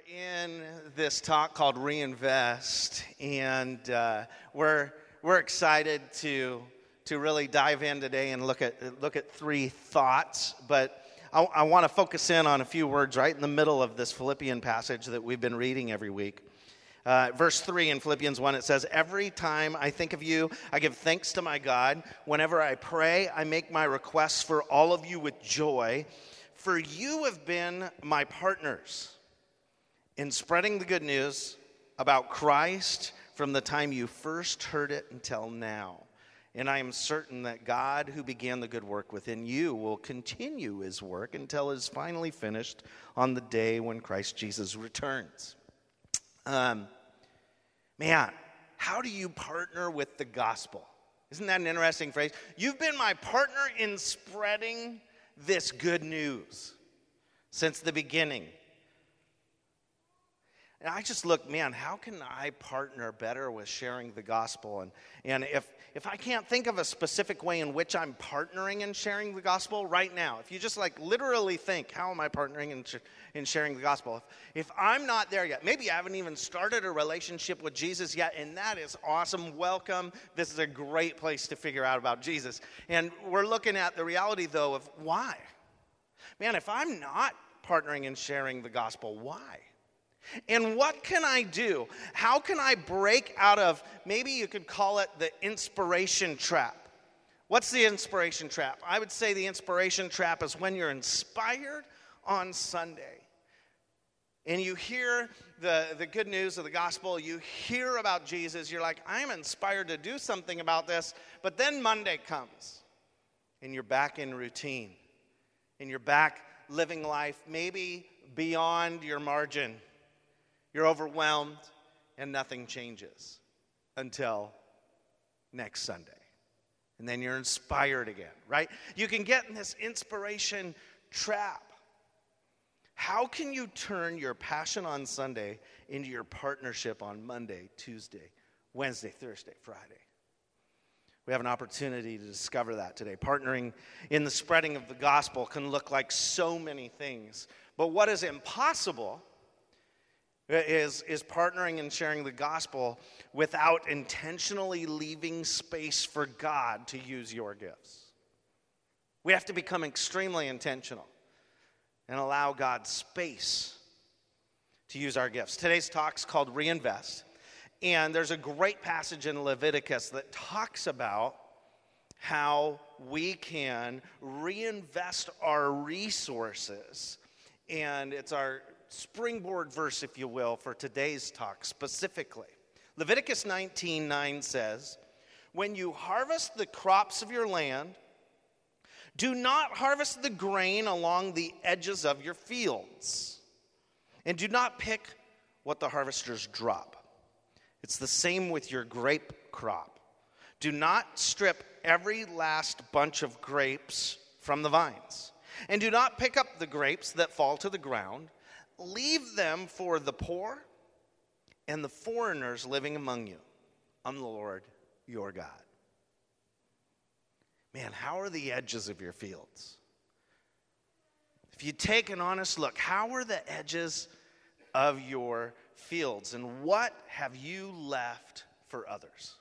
we're in this talk called Reinvest, and uh, we're we're excited to to really dive in today and look at look at three thoughts. But I, I want to focus in on a few words right in the middle of this Philippian passage that we've been reading every week. Uh, verse 3 in Philippians 1, it says, Every time I think of you, I give thanks to my God. Whenever I pray, I make my requests for all of you with joy, for you have been my partners in spreading the good news about Christ from the time you first heard it until now. And I am certain that God, who began the good work within you, will continue his work until it is finally finished on the day when Christ Jesus returns. Um, man, how do you partner with the gospel? Isn't that an interesting phrase? You've been my partner in spreading this good news since the beginning. And I just look, man, how can I partner better with sharing the gospel? And, and if, if I can't think of a specific way in which I'm partnering in sharing the gospel right now, if you just like literally think, how am I partnering in, in sharing the gospel? If, if I'm not there yet, maybe I haven't even started a relationship with Jesus yet, and that is awesome. Welcome. This is a great place to figure out about Jesus. And we're looking at the reality, though, of why. Man, if I'm not partnering and sharing the gospel, why? And what can I do? How can I break out of, maybe you could call it the inspiration trap? What's the inspiration trap? I would say the inspiration trap is when you're inspired on Sunday and you hear the, the good news of the gospel, you hear about Jesus, you're like, I'm inspired to do something about this, but then Monday comes and you're back in routine and you're back living life maybe beyond your margin you're overwhelmed, and nothing changes until next Sunday. And then you're inspired again, right? You can get in this inspiration trap. How can you turn your passion on Sunday into your partnership on Monday, Tuesday, Wednesday, Thursday, Friday? We have an opportunity to discover that today. Partnering in the spreading of the gospel can look like so many things. But what is impossible is, is partnering and sharing the gospel without intentionally leaving space for God to use your gifts. We have to become extremely intentional and allow God space to use our gifts. Today's talk is called Reinvest. And there's a great passage in Leviticus that talks about how we can reinvest our resources. And it's our springboard verse, if you will, for today's talk specifically. Leviticus 19 9 says, When you harvest the crops of your land, do not harvest the grain along the edges of your fields, and do not pick what the harvesters drop. It's the same with your grape crop. Do not strip every last bunch of grapes from the vines, and do not pick up the grapes that fall to the ground Leave them for the poor and the foreigners living among you. I'm the Lord your God. Man, how are the edges of your fields? If you take an honest look, how are the edges of your fields and what have you left for others?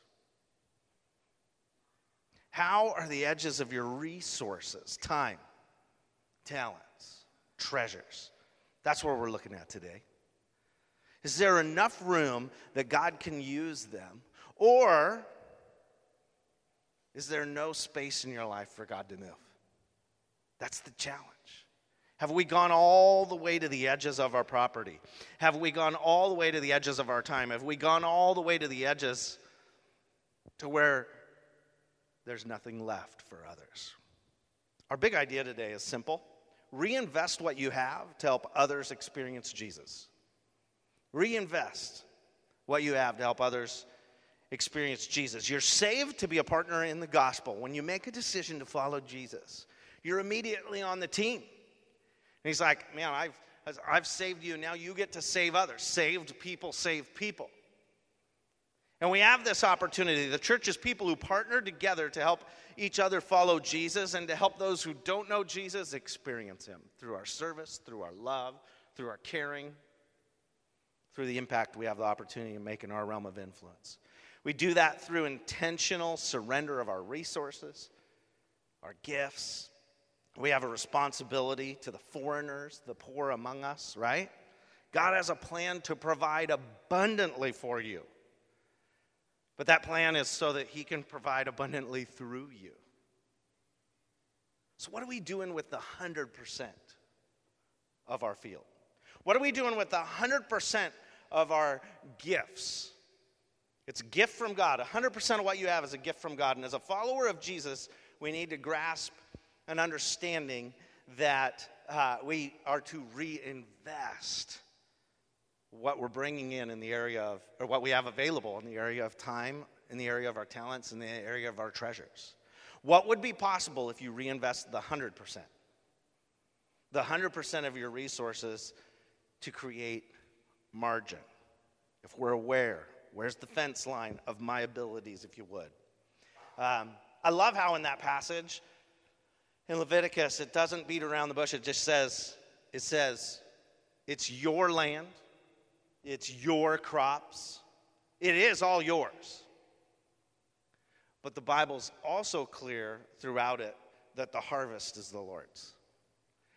How are the edges of your resources, time, talents, treasures? That's where we're looking at today. Is there enough room that God can use them? Or is there no space in your life for God to move? That's the challenge. Have we gone all the way to the edges of our property? Have we gone all the way to the edges of our time? Have we gone all the way to the edges to where there's nothing left for others? Our big idea today is simple reinvest what you have to help others experience Jesus. Reinvest what you have to help others experience Jesus. You're saved to be a partner in the gospel. When you make a decision to follow Jesus, you're immediately on the team. And he's like, Man, I've, I've saved you. Now you get to save others. Saved people save people. And we have this opportunity. The church is people who partner together to help each other follow Jesus and to help those who don't know Jesus experience him through our service, through our love, through our caring. through the impact we have the opportunity to make in our realm of influence. We do that through intentional surrender of our resources, our gifts. We have a responsibility to the foreigners, the poor among us, right? God has a plan to provide abundantly for you. But that plan is so that He can provide abundantly through you. So, what are we doing with the 100% of our field? What are we doing with the 100% of our gifts? It's a gift from God. 100% of what you have is a gift from God. And as a follower of Jesus, we need to grasp an understanding that uh, we are to reinvest what we're bringing in in the area of, or what we have available in the area of time, in the area of our talents, in the area of our treasures. What would be possible if you reinvest the 100%? The 100% of your resources to create margin. If we're aware, where's the fence line of my abilities, if you would? Um, I love how in that passage in Leviticus, it doesn't beat around the bush. It just says, it says, it's your land, it's your crops, it is all yours. But the Bible's also clear throughout it that the harvest is the Lord's.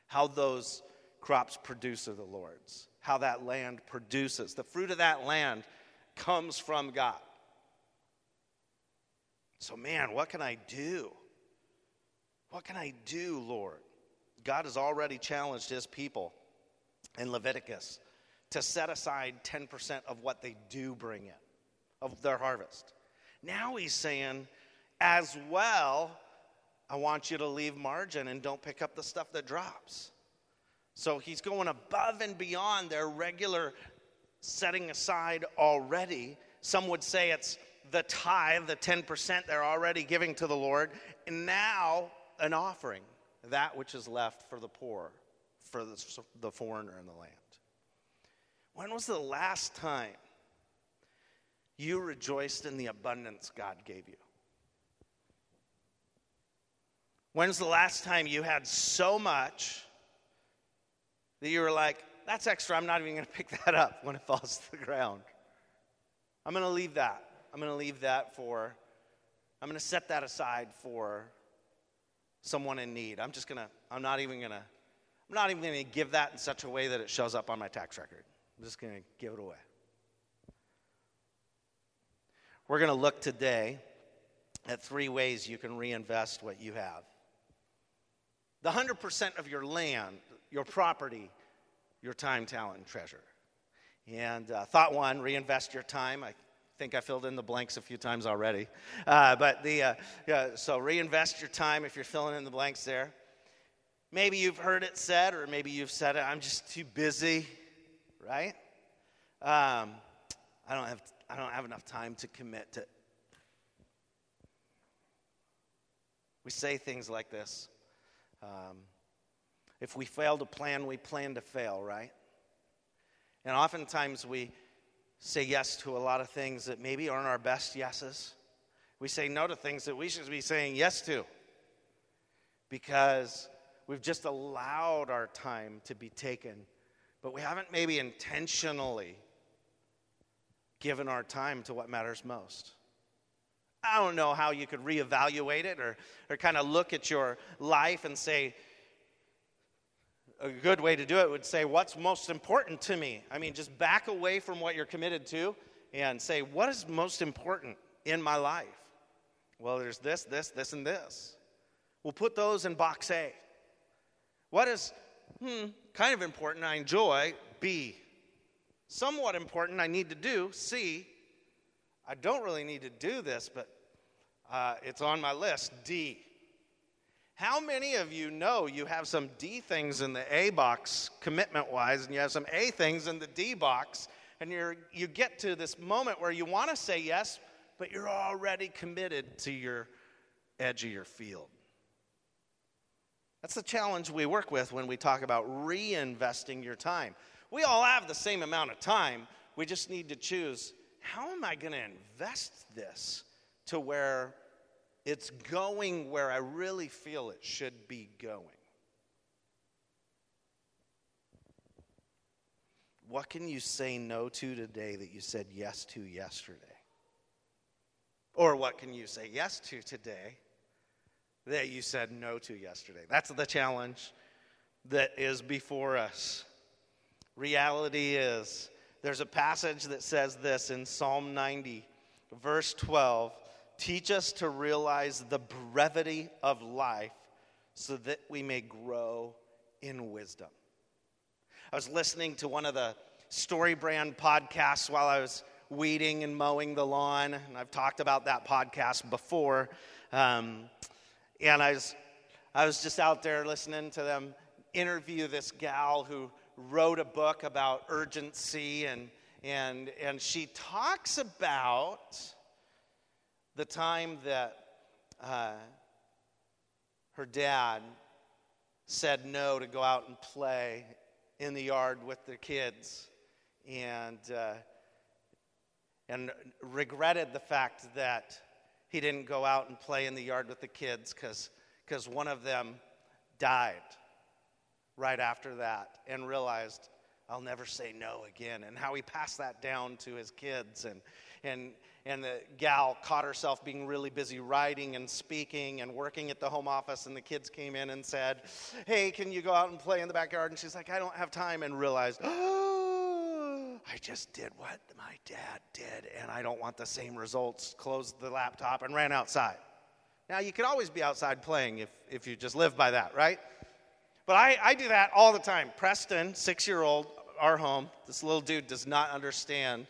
How those crops produce are the Lord's. How that land produces. The fruit of that land comes from God. So, man, what can I do? What can I do, Lord? God has already challenged his people in Leviticus to set aside 10% of what they do bring in, of their harvest. Now he's saying, as well, I want you to leave margin and don't pick up the stuff that drops. So he's going above and beyond their regular setting aside already. Some would say it's the tithe, the 10% they're already giving to the Lord, and now an offering, that which is left for the poor, for the, the foreigner in the land. When was the last time you rejoiced in the abundance God gave you? When's the last time you had so much that you were like, that's extra, I'm not even going to pick that up when it falls to the ground? I'm going to leave that. I'm going to leave that for, I'm going to set that aside for someone in need. I'm just going to, I'm not even going to, I'm not even going to give that in such a way that it shows up on my tax record. I'm just going to give it away. We're going to look today at three ways you can reinvest what you have. The 100% of your land, your property, your time, talent, and treasure. And uh, thought one, reinvest your time. I think I filled in the blanks a few times already. Uh, but the, uh, yeah, so reinvest your time if you're filling in the blanks there. Maybe you've heard it said, or maybe you've said it, I'm just too busy, right? Um, I, don't have, I don't have enough time to commit to. We say things like this. Um, if we fail to plan, we plan to fail, right? And oftentimes we say yes to a lot of things that maybe aren't our best yeses. We say no to things that we should be saying yes to because we've just allowed our time to be taken, but we haven't maybe intentionally given our time to what matters most. I don't know how you could reevaluate it or, or kind of look at your life and say, a good way to do it would say, What's most important to me? I mean, just back away from what you're committed to and say, What is most important in my life? Well, there's this, this, this, and this. We'll put those in box A. What is, hmm, kind of important, I enjoy, B. Somewhat important, I need to do, C. I don't really need to do this, but uh, it's on my list, D. How many of you know you have some D things in the A box commitment wise, and you have some A things in the D box, and you're, you get to this moment where you want to say yes, but you're already committed to your edge of your field? That's the challenge we work with when we talk about reinvesting your time. We all have the same amount of time. We just need to choose how am I going to invest this to where it's going where I really feel it should be going. what can you say no to today that you said yes to yesterday? Or what can you say yes to today that you said no to yesterday? That's the challenge that is before us. Reality is, there's a passage that says this in Psalm 90, verse 12 Teach us to realize the brevity of life so that we may grow in wisdom. I was listening to one of the Story Brand podcasts while I was weeding and mowing the lawn, and I've talked about that podcast before. Um, and I was, I was just out there listening to them interview this gal who wrote a book about urgency, and, and, and she talks about the time that uh, her dad said no to go out and play in the yard with the kids and, uh, and regretted the fact that he didn't go out and play in the yard with the kids because one of them died right after that and realized I'll never say no again. And how he passed that down to his kids. And, and, and the gal caught herself being really busy writing and speaking and working at the home office. And the kids came in and said, Hey, can you go out and play in the backyard? And she's like, I don't have time. And realized, Oh, I just did what my dad did. And I don't want the same results. Closed the laptop and ran outside. Now, you could always be outside playing if, if you just live by that, right? But I, I do that all the time. Preston, six year old, our home. This little dude does not understand.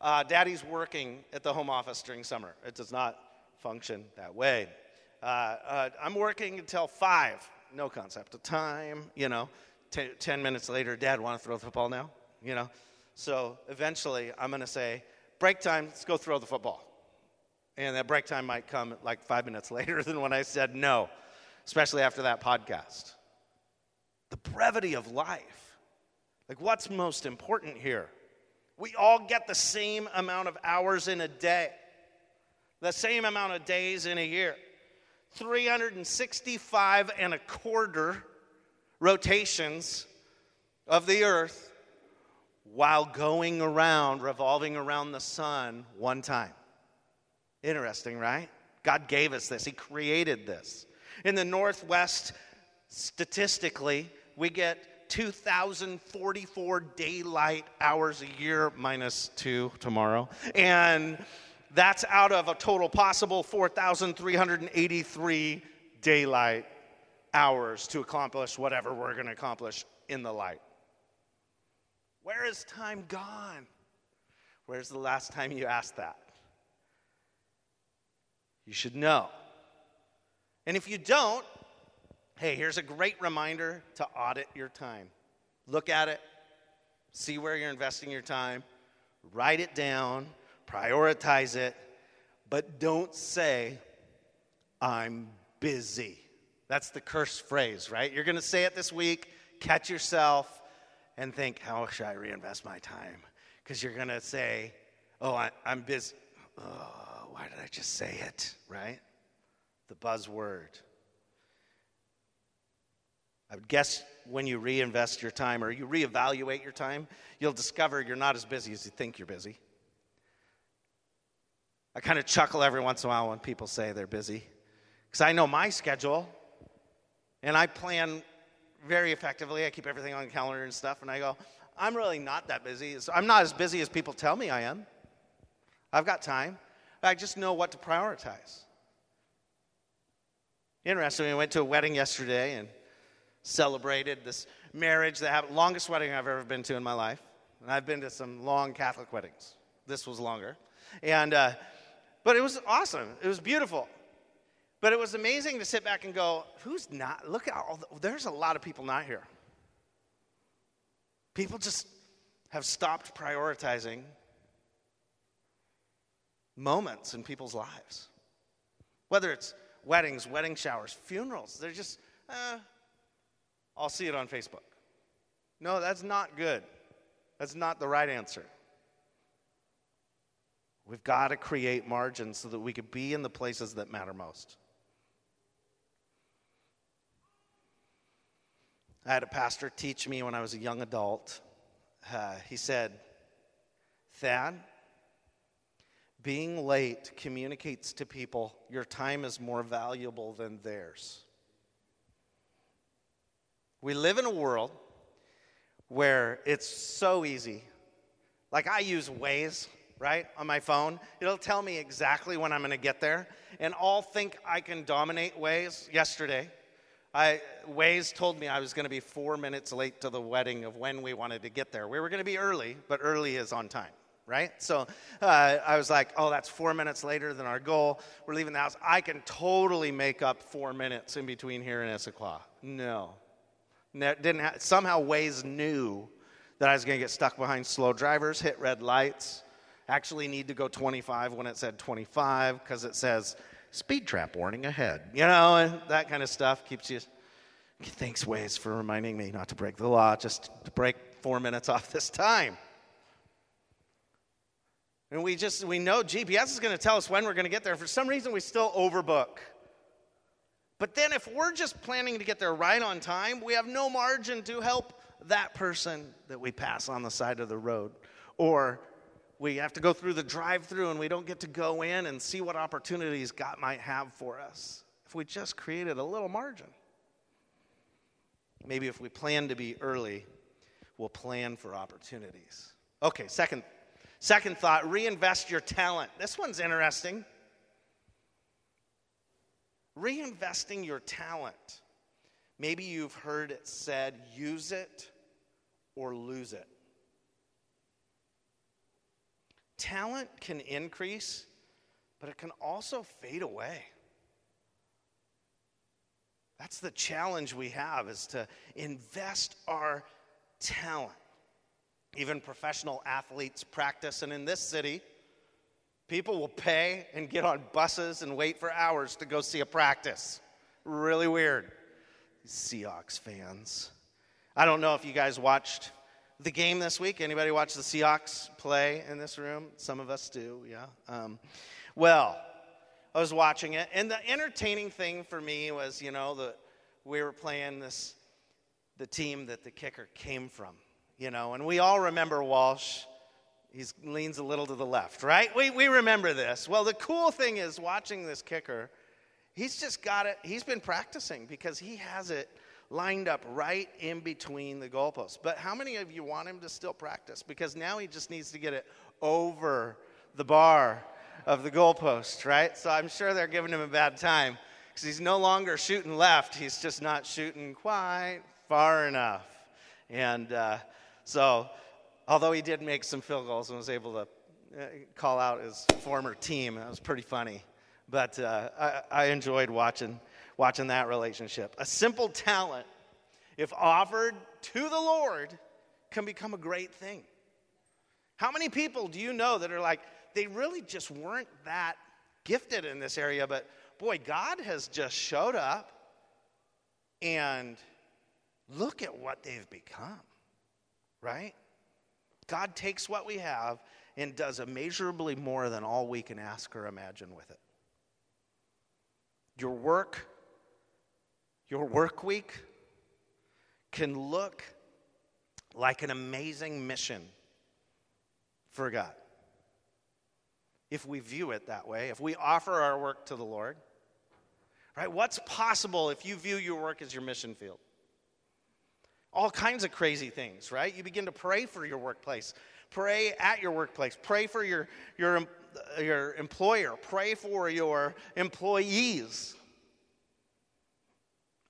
Uh, daddy's working at the home office during summer. It does not function that way. Uh, uh, I'm working until five. No concept of time. You know, ten minutes later, Dad, want to throw the football now? You know, so eventually I'm going to say, break time. Let's go throw the football. And that break time might come like five minutes later than when I said no, especially after that podcast. The brevity of life like, what's most important here? We all get the same amount of hours in a day, the same amount of days in a year. 365 and a quarter rotations of the earth while going around, revolving around the sun one time. Interesting, right? God gave us this, He created this. In the Northwest, statistically, we get 2,044 daylight hours a year, minus two tomorrow. And that's out of a total possible 4,383 daylight hours to accomplish whatever we're going to accomplish in the light. Where is time gone? Where's the last time you asked that? You should know. And if you don't, Hey, here's a great reminder to audit your time. Look at it, see where you're investing your time, write it down, prioritize it, but don't say, I'm busy. That's the curse phrase, right? You're going to say it this week, catch yourself, and think, how should I reinvest my time? Because you're going to say, oh, I, am busy. Oh, why did I just say it, right? The buzzword. I would guess when you reinvest your time or you reevaluate your time, you'll discover you're not as busy as you think you're busy. I kind of chuckle every once in a while when people say they're busy because I know my schedule and I plan very effectively. I keep everything on the calendar and stuff, and I go, I'm really not that busy. I'm not as busy as people tell me I am. I've got time. I just know what to prioritize. Interesting, we went to a wedding yesterday, and celebrated this marriage that happened, longest wedding I've ever been to in my life. And I've been to some long Catholic weddings. This was longer. And, uh, but it was awesome. It was beautiful. But it was amazing to sit back and go, who's not? Look at all, the, there's a lot of people not here. People just have stopped prioritizing moments in people's lives. Whether it's weddings, wedding showers, funerals, they're just, uh, I'll see it on Facebook. No, that's not good. That's not the right answer. We've got to create margins so that we can be in the places that matter most. I had a pastor teach me when I was a young adult uh, he said, Thad, being late communicates to people your time is more valuable than theirs. We live in a world where it's so easy. Like I use Waze, right, on my phone. It'll tell me exactly when I'm going to get there. And I'll think I can dominate Waze. Yesterday, I, Waze told me I was going to be four minutes late to the wedding of when we wanted to get there. We were going to be early, but early is on time, right? So uh, I was like, oh, that's four minutes later than our goal. We're leaving the house. I can totally make up four minutes in between here and Issaquah. No. Didn't ha- somehow Waze knew that I was going to get stuck behind slow drivers, hit red lights, actually need to go 25 when it said 25 because it says speed trap warning ahead. You know, that kind of stuff keeps you. Thanks, Waze, for reminding me not to break the law, just to break four minutes off this time. And we just, we know GPS is going to tell us when we're going to get there. For some reason, we still overbook. But then if we're just planning to get there right on time, we have no margin to help that person that we pass on the side of the road. Or we have to go through the drive through and we don't get to go in and see what opportunities God might have for us. If we just created a little margin. Maybe if we plan to be early, we'll plan for opportunities. Okay, second second thought, reinvest your talent. This one's interesting. Reinvesting your talent. Maybe you've heard it said, use it or lose it. Talent can increase, but it can also fade away. That's the challenge we have is to invest our talent. Even professional athletes practice, and in this city, people will pay and get on buses and wait for hours to go see a practice. Really weird. Seahawks fans. I don't know if you guys watched the game this week. Anybody watch the Seahawks play in this room? Some of us do, yeah. Um, well, I was watching it, and the entertaining thing for me was, you know, that we were playing this, the team that the kicker came from, you know, and we all remember Walsh. He leans a little to the left, right? We, we remember this. Well, the cool thing is watching this kicker, he's just got it, he's been practicing because he has it lined up right in between the goalposts. But how many of you want him to still practice? Because now he just needs to get it over the bar of the goalpost, right? So I'm sure they're giving him a bad time because he's no longer shooting left. He's just not shooting quite far enough. And uh, so, although he did make some field goals and was able to uh, call out his former team, that was pretty funny. But uh, I, I enjoyed watching watching that relationship. A simple talent, if offered to the Lord, can become a great thing. How many people do you know that are like, they really just weren't that gifted in this area, but boy, God has just showed up and look at what they've become, right? God takes what we have and does immeasurably more than all we can ask or imagine with it. Your work your work week can look like an amazing mission for God. If we view it that way, if we offer our work to the Lord, right? What's possible if you view your work as your mission field? All kinds of crazy things, right? You begin to pray for your workplace, pray at your workplace, pray for your, your, your employer, pray for your employees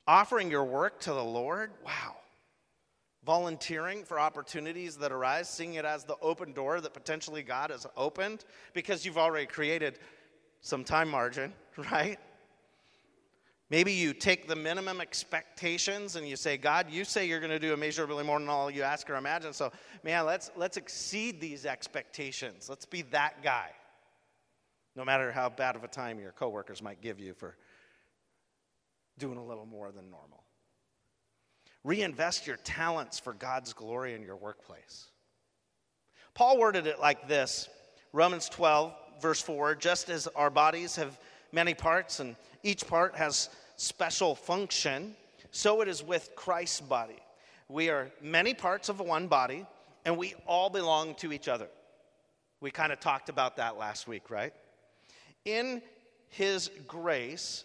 offering your work to the Lord, wow. Volunteering for opportunities that arise, seeing it as the open door that potentially God has opened because you've already created some time margin, right? Maybe you take the minimum expectations and you say, God, you say you're going to do immeasurably more than all you ask or imagine. So, man, let's, let's exceed these expectations. Let's be that guy. No matter how bad of a time your coworkers might give you for doing a little more than normal. Reinvest your talents for God's glory in your workplace. Paul worded it like this Romans 12, verse 4 just as our bodies have many parts and each part has special function, so it is with Christ's body. We are many parts of one body, and we all belong to each other. We kind of talked about that last week, right? In His grace,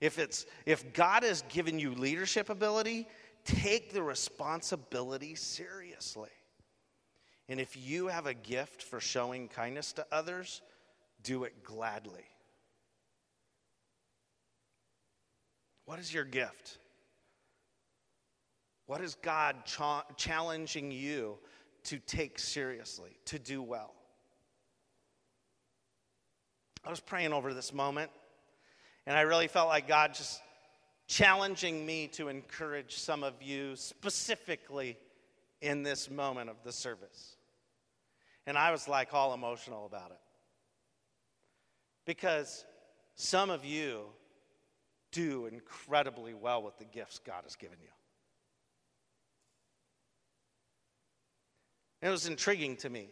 If it's if God has given you leadership ability, take the responsibility seriously. And if you have a gift for showing kindness to others, do it gladly. What is your gift? What is God cha- challenging you to take seriously, to do well? I was praying over this moment, and I really felt like God just challenging me to encourage some of you specifically in this moment of the service. And I was like all emotional about it. Because some of you do incredibly well with the gifts God has given you. it was intriguing to me.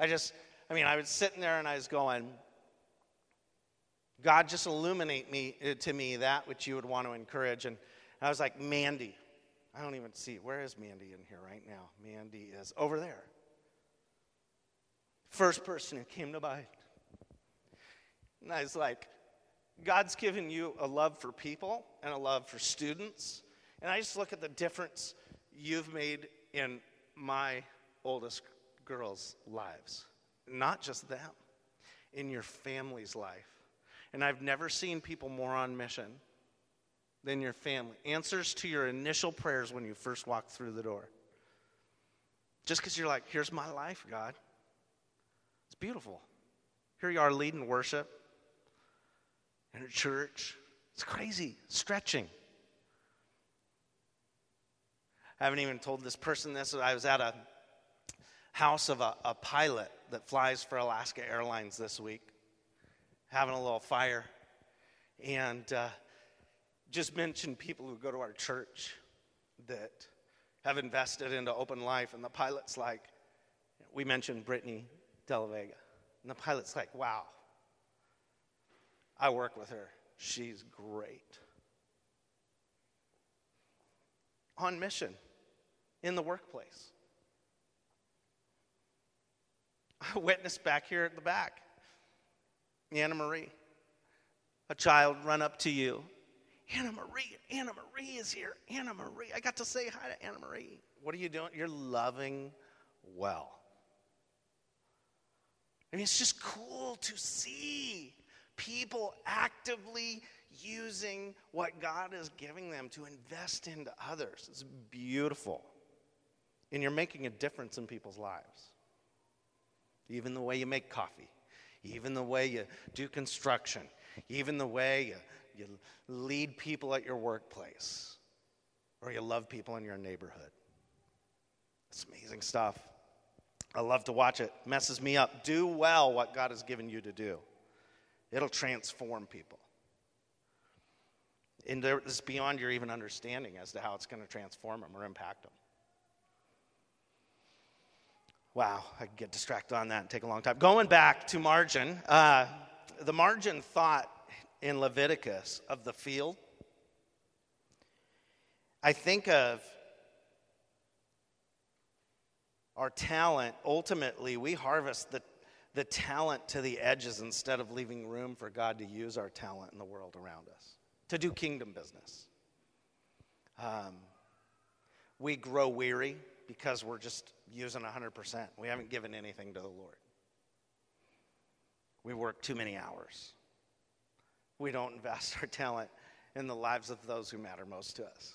I just, I mean, I was sitting there and I was going, God, just illuminate me uh, to me that which you would want to encourage. And I was like, Mandy. I don't even see. Where is Mandy in here right now? Mandy is over there. First person who came to mind. And I was like, God's given you a love for people and a love for students. And I just look at the difference you've made in my oldest girls' lives. Not just them, in your family's life. And I've never seen people more on mission than your family. Answers to your initial prayers when you first walk through the door. Just because you're like, here's my life, God. It's beautiful. Here you are leading worship in a church. It's crazy, stretching. I haven't even told this person this. I was at a house of a, a pilot that flies for Alaska Airlines this week, having a little fire. And uh, just mentioned people who go to our church that have invested into open life. And the pilot's like, we mentioned Brittany De Vega. And the pilot's like, wow, I work with her. She's great. On mission in the workplace. I witnessed back here at the back Anna Marie, a child run up to you. Anna Marie, Anna Marie is here. Anna Marie. I got to say hi to Anna Marie. What are you doing? You're loving well. I mean, it's just cool to see people actively using what God is giving them to invest into others. It's beautiful. And you're making a difference in people's lives. Even the way you make coffee, even the way you do construction, even the way you, you lead people at your workplace, or you love people in your neighborhood. It's amazing stuff. I love to watch it. Messes me up. Do well what God has given you to do. It'll transform people. And it's beyond your even understanding as to how it's going to transform them or impact them. Wow, I could get distracted on that and take a long time. Going back to margin, uh, the margin thought in Leviticus of the field, I think of our talent. Ultimately, we harvest the the talent to the edges instead of leaving room for God to use our talent in the world around us to do kingdom business. Um, we grow weary because we're just using 100%. We haven't given anything to the Lord. We work too many hours. We don't invest our talent in the lives of those who matter most to us.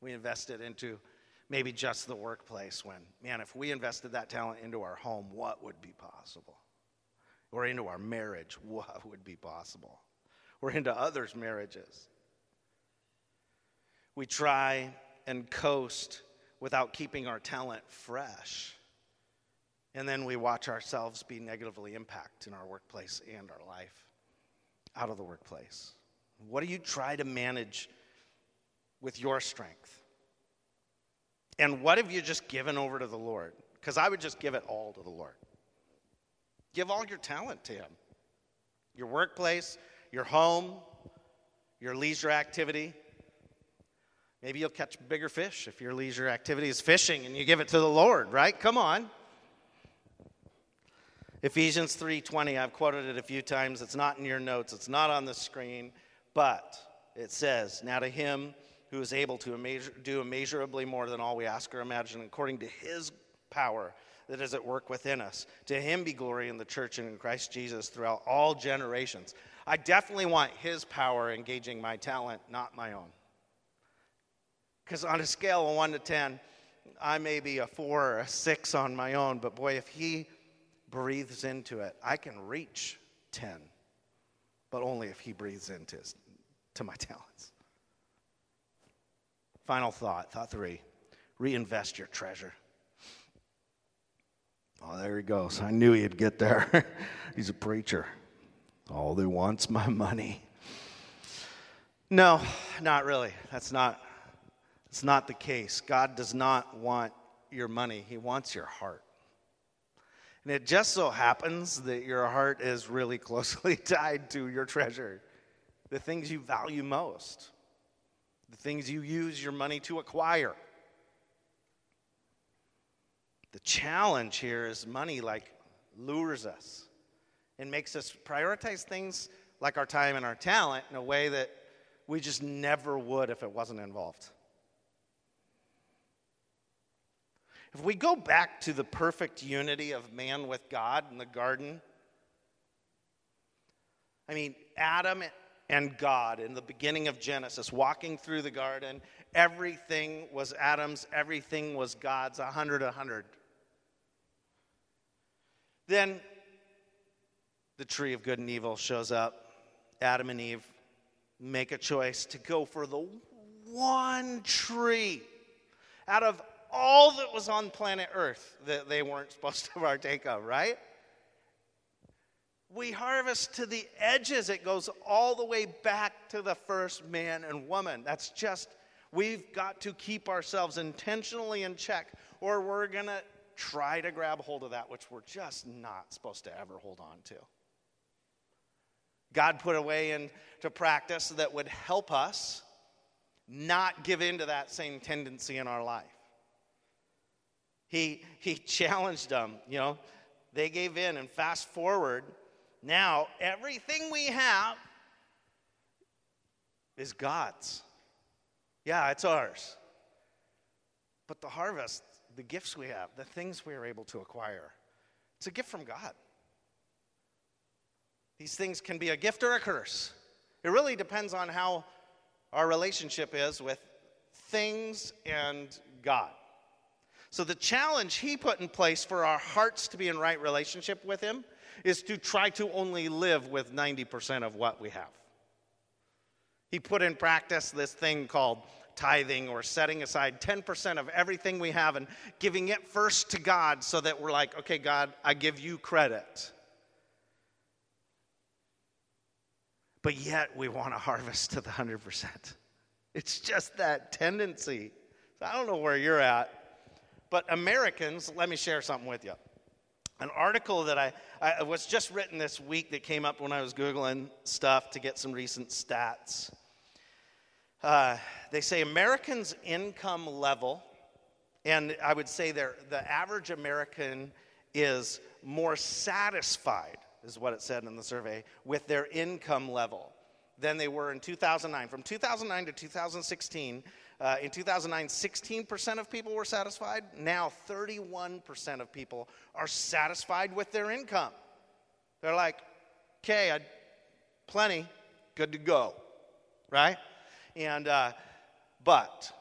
We invest it into maybe just the workplace when, man, if we invested that talent into our home, what would be possible? Or into our marriage, what would be possible? Or into others' marriages. We try and coast without keeping our talent fresh. And then we watch ourselves be negatively impacted in our workplace and our life out of the workplace. What do you try to manage with your strength? And what have you just given over to the Lord? Because I would just give it all to the Lord. Give all your talent to Him your workplace, your home, your leisure activity. Maybe you'll catch bigger fish if your leisure activity is fishing and you give it to the Lord, right? Come on. Ephesians 3:20, I've quoted it a few times. It's not in your notes, it's not on the screen, but it says, "Now to him who is able to do immeasurably more than all we ask or imagine according to his power that is at work within us. To him be glory in the church and in Christ Jesus throughout all generations." I definitely want his power engaging my talent, not my own. Because on a scale of 1 to 10, I may be a 4 or a 6 on my own, but boy, if he breathes into it, I can reach 10, but only if He breathes into his, to my talents. Final thought, thought three reinvest your treasure. Oh, there he goes. I knew he'd get there. He's a preacher. All they want's my money. No, not really. That's not, that's not the case. God does not want your money, He wants your heart. And it just so happens that your heart is really closely tied to your treasure, the things you value most, the things you use your money to acquire. The challenge here is money like lures us and makes us prioritize things like our time and our talent in a way that we just never would if it wasn't involved. If we go back to the perfect unity of man with God in the garden, I mean, Adam and God in the beginning of Genesis, walking through the garden, everything was Adam's, everything was God's, a hundred, a hundred. Then the tree of good and evil shows up. Adam and Eve make a choice to go for the one tree out of all that was on planet Earth that they weren't supposed to partake of, right? We harvest to the edges. It goes all the way back to the first man and woman. That's just, we've got to keep ourselves intentionally in check, or we're going to try to grab hold of that which we're just not supposed to ever hold on to. God put a way into practice that would help us not give in to that same tendency in our life. He, he challenged them, you know, they gave in. And fast forward, now everything we have is God's. Yeah, it's ours. But the harvest, the gifts we have, the things we are able to acquire, it's a gift from God. These things can be a gift or a curse. It really depends on how our relationship is with things and God. So, the challenge he put in place for our hearts to be in right relationship with him is to try to only live with 90% of what we have. He put in practice this thing called tithing or setting aside 10% of everything we have and giving it first to God so that we're like, okay, God, I give you credit. But yet we want to harvest to the 100%. It's just that tendency. I don't know where you're at. But Americans, let me share something with you. An article that I, I was just written this week that came up when I was Googling stuff to get some recent stats. Uh, they say Americans' income level, and I would say the average American is more satisfied, is what it said in the survey, with their income level than they were in 2009. From 2009 to 2016, uh, in 2009, 16% of people were satisfied. Now, 31% of people are satisfied with their income. They're like, okay, plenty, good to go, right? And, uh, but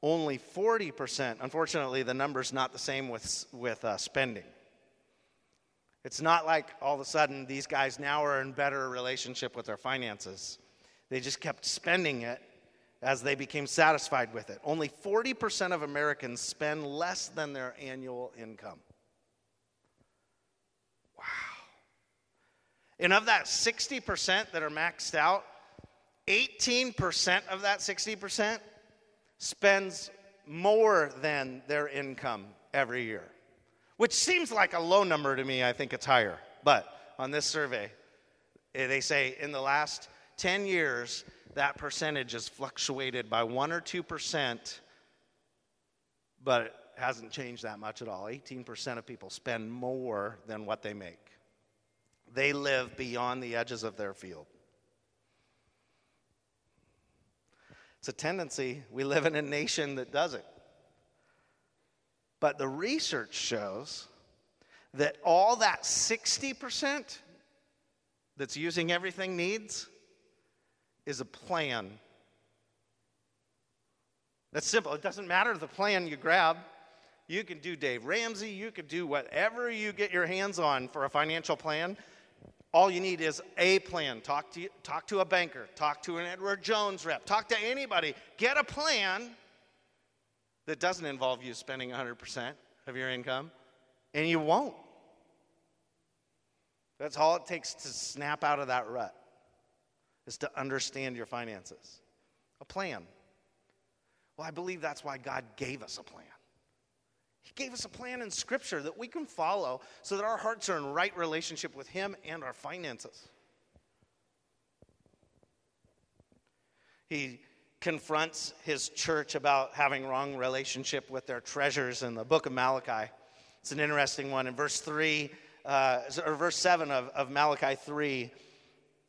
only 40%, unfortunately, the number's not the same with, with uh, spending. It's not like all of a sudden these guys now are in better relationship with their finances. They just kept spending it as they became satisfied with it. Only 40% of Americans spend less than their annual income. Wow. And of that 60% that are maxed out, 18% of that 60% spends more than their income every year, which seems like a low number to me. I think it's higher. But on this survey, eh, they say in the last 10 years, that percentage has fluctuated by 1 or 2%, but it hasn't changed that much at all. 18% of people spend more than what they make. They live beyond the edges of their field. It's a tendency. We live in a nation that does it. But the research shows that all that 60% that's using everything needs is a plan. That's simple. It doesn't matter the plan you grab. You can do Dave Ramsey, you can do whatever you get your hands on for a financial plan. All you need is a plan. Talk to, talk to a banker, talk to an Edward Jones rep, talk to anybody. Get a plan that doesn't involve you spending 100% of your income, and you won't. That's all it takes to snap out of that rut, is to understand your finances. A plan. Well, I believe that's why God gave us a plan. He gave us a plan in Scripture that we can follow so that our hearts are in right relationship with Him and our finances. He confronts his church about having wrong relationship with their treasures in the book of Malachi. It's an interesting one. In verse 3, uh, or verse 7 of, of Malachi 3,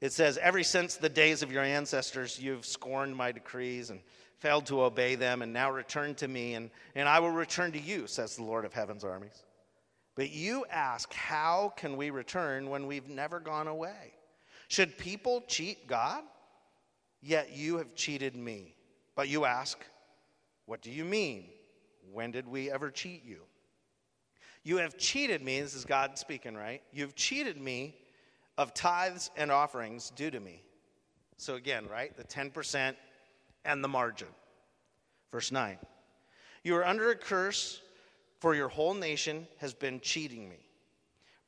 it says, Ever since the days of your ancestors, you've scorned my decrees and failed to obey them, and now return to me, and, and I will return to you, says the Lord of heaven's armies. But you ask, How can we return when we've never gone away? Should people cheat God? Yet you have cheated me. But you ask, What do you mean? When did we ever cheat you? You have cheated me. This is God speaking, right? You've cheated me of tithes and offerings due to me. So, again, right? The 10% and the margin. Verse 9 You are under a curse, for your whole nation has been cheating me.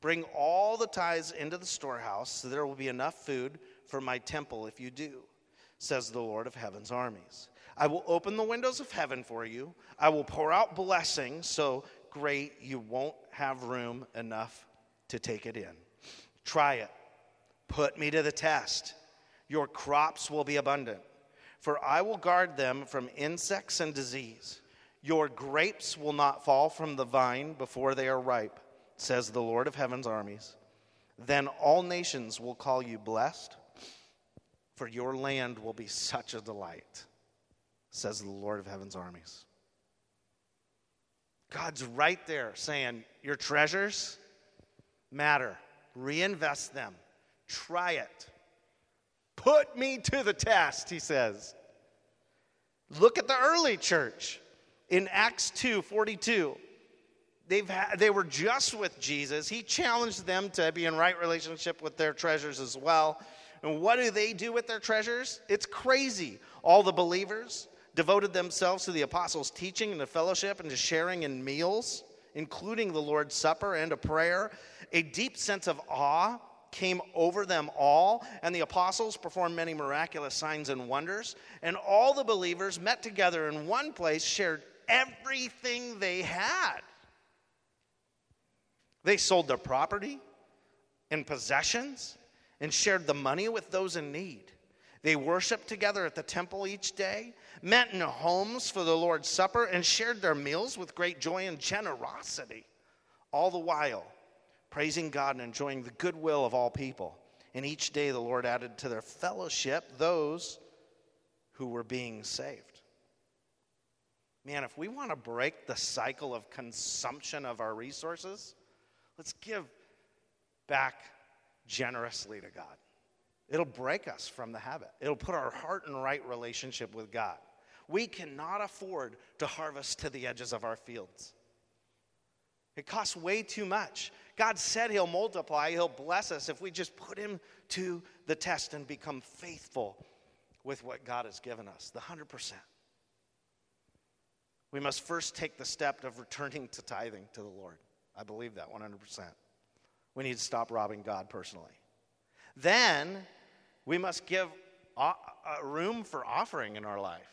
Bring all the tithes into the storehouse, so there will be enough food for my temple if you do says the Lord of heaven's armies. I will open the windows of heaven for you. I will pour out blessings so great you won't have room enough to take it in. Try it. Put me to the test. Your crops will be abundant, for I will guard them from insects and disease. Your grapes will not fall from the vine before they are ripe, says the Lord of heaven's armies. Then all nations will call you blessed for your land will be such a delight, says the Lord of heaven's armies. God's right there saying, Your treasures matter. Reinvest them. Try it. Put me to the test, he says. Look at the early church in Acts 2 42. They've they were just with Jesus. He challenged them to be in right relationship with their treasures as well. And what do they do with their treasures? It's crazy. All the believers devoted themselves to the apostles' teaching and to fellowship and to sharing in meals, including the Lord's Supper and a prayer. A deep sense of awe came over them all, and the apostles performed many miraculous signs and wonders. And all the believers met together in one place, shared everything they had. They sold their property and possessions and shared the money with those in need. They worshiped together at the temple each day, met in homes for the Lord's Supper, and shared their meals with great joy and generosity, all the while praising God and enjoying the goodwill of all people. And each day the Lord added to their fellowship those who were being saved. Man, if we want to break the cycle of consumption of our resources, let's give back generously to God. It'll break us from the habit, it'll put our heart in right relationship with God. We cannot afford to harvest to the edges of our fields. It costs way too much. God said He'll multiply, He'll bless us if we just put Him to the test and become faithful with what God has given us, the 100%. We must first take the step of returning to tithing to the Lord. I believe that 100%. We need to stop robbing God personally. Then we must give a uh, room for offering in our life.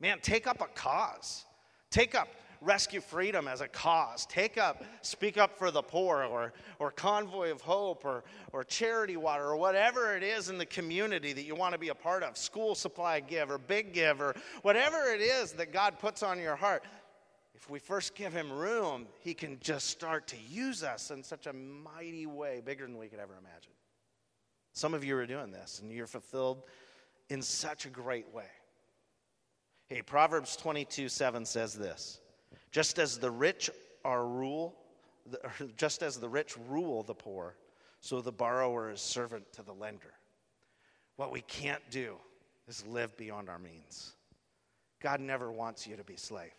Man, take up a cause. Take up rescue freedom as a cause. Take up, speak up for the poor, or, or convoy of hope, or, or charity water, or whatever it is in the community that you want to be a part of. School supply give, or big give, or whatever it is that God puts on your heart. If we first give Him room, He can just start to use us in such a mighty way, bigger than we could ever imagine. Some of you are doing this, and you're fulfilled in such a great way. Hey, Proverbs 22 7 says this just as the rich are rule, just as the rich rule the poor, so the borrower is servant to the lender. What we can't do is live beyond our means. God never wants you to be slave.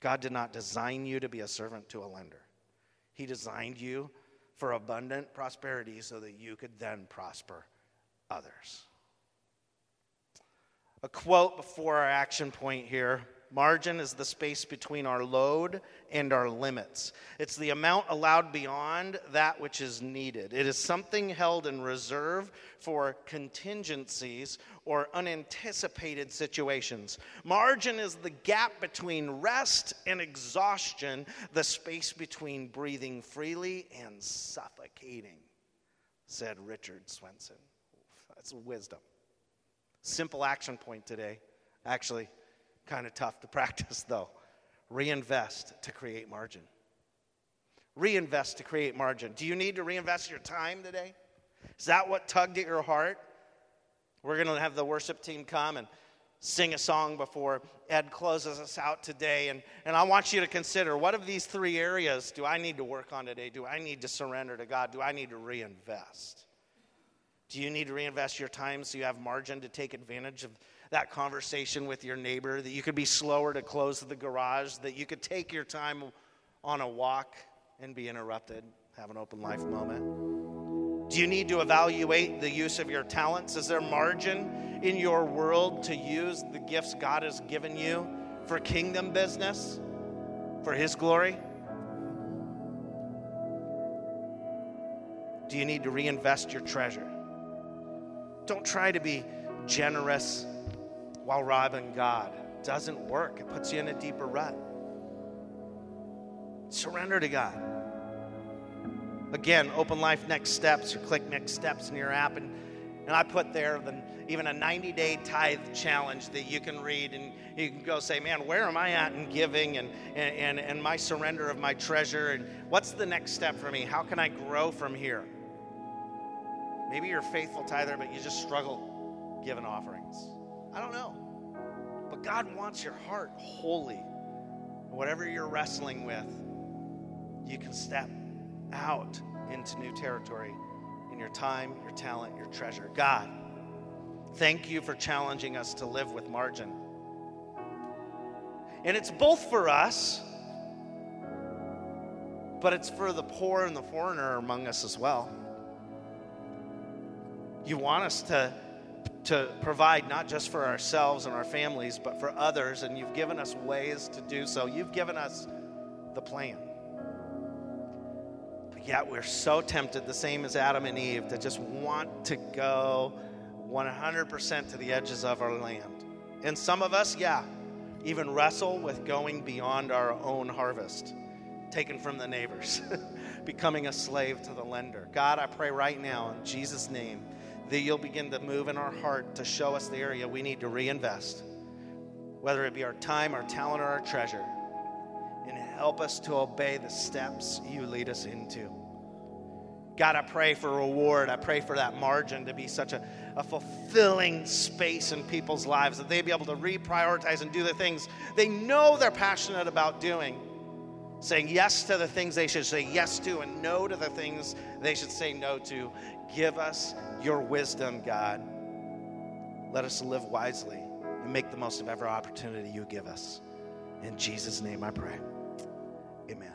God did not design you to be a servant to a lender. He designed you for abundant prosperity so that you could then prosper others. A quote before our action point here Margin is the space between our load and our limits. It's the amount allowed beyond that which is needed. It is something held in reserve for contingencies or unanticipated situations. Margin is the gap between rest and exhaustion, the space between breathing freely and suffocating, said Richard Swenson. That's wisdom. Simple action point today, actually Kind of tough to practice, though. Reinvest to create margin. Reinvest to create margin. Do you need to reinvest your time today? Is that what tugged at your heart? We're going to have the worship team come and sing a song before Ed closes us out today. And, and I want you to consider what of these three areas do I need to work on today? Do I need to surrender to God? Do I need to reinvest? Do you need to reinvest your time so you have margin to take advantage of that conversation with your neighbor, that you could be slower to close the garage, that you could take your time on a walk and be interrupted, have an open life moment? Do you need to evaluate the use of your talents? Is there margin in your world to use the gifts God has given you for kingdom business, for His glory? Do you need to reinvest your treasure? Don't try to be generous while robbing God. Doesn't work, it puts you in a deeper rut. Surrender to God. Again, Open Life Next Steps, or click Next Steps in your app, and, and I put there the, even a 90 day tithe challenge that you can read, and you can go say, Man, where am I at in giving and, and, and, my surrender of my treasure? And what's the next step for me? How can I grow from here? Maybe you're a faithful tither, but you just struggle giving offerings. I don't know. But God wants your heart holy. Whatever you're wrestling with, you can step out into new territory in your time, your talent, your treasure. God, thank you for challenging us to live with margin. And it's both for us, but it's for the poor and the foreigner among us as well. You want us to, to provide not just for ourselves and our families, but for others, and you've given us ways to do so. You've given us the plan. But yet we're so tempted, the same as Adam and Eve, to just want to go 100% to the edges of our land. And some of us, yeah, even wrestle with going beyond our own harvest, taken from the neighbors, becoming a slave to the lender. God, I pray right now in Jesus' name that you'll begin to move in our heart to show us the area we need to reinvest, whether it be our time, our talent, or our treasure, and help us to obey the steps you lead us into. God, I pray for reward. I pray for that margin to be such a, a fulfilling space in people's lives that they be able to reprioritize and do the things they know they're passionate about doing. Saying yes to the things they should say yes to and no to the things they should say no to. Give us your wisdom, God. Let us live wisely and make the most of every opportunity you give us. In Jesus' name I pray. Amen.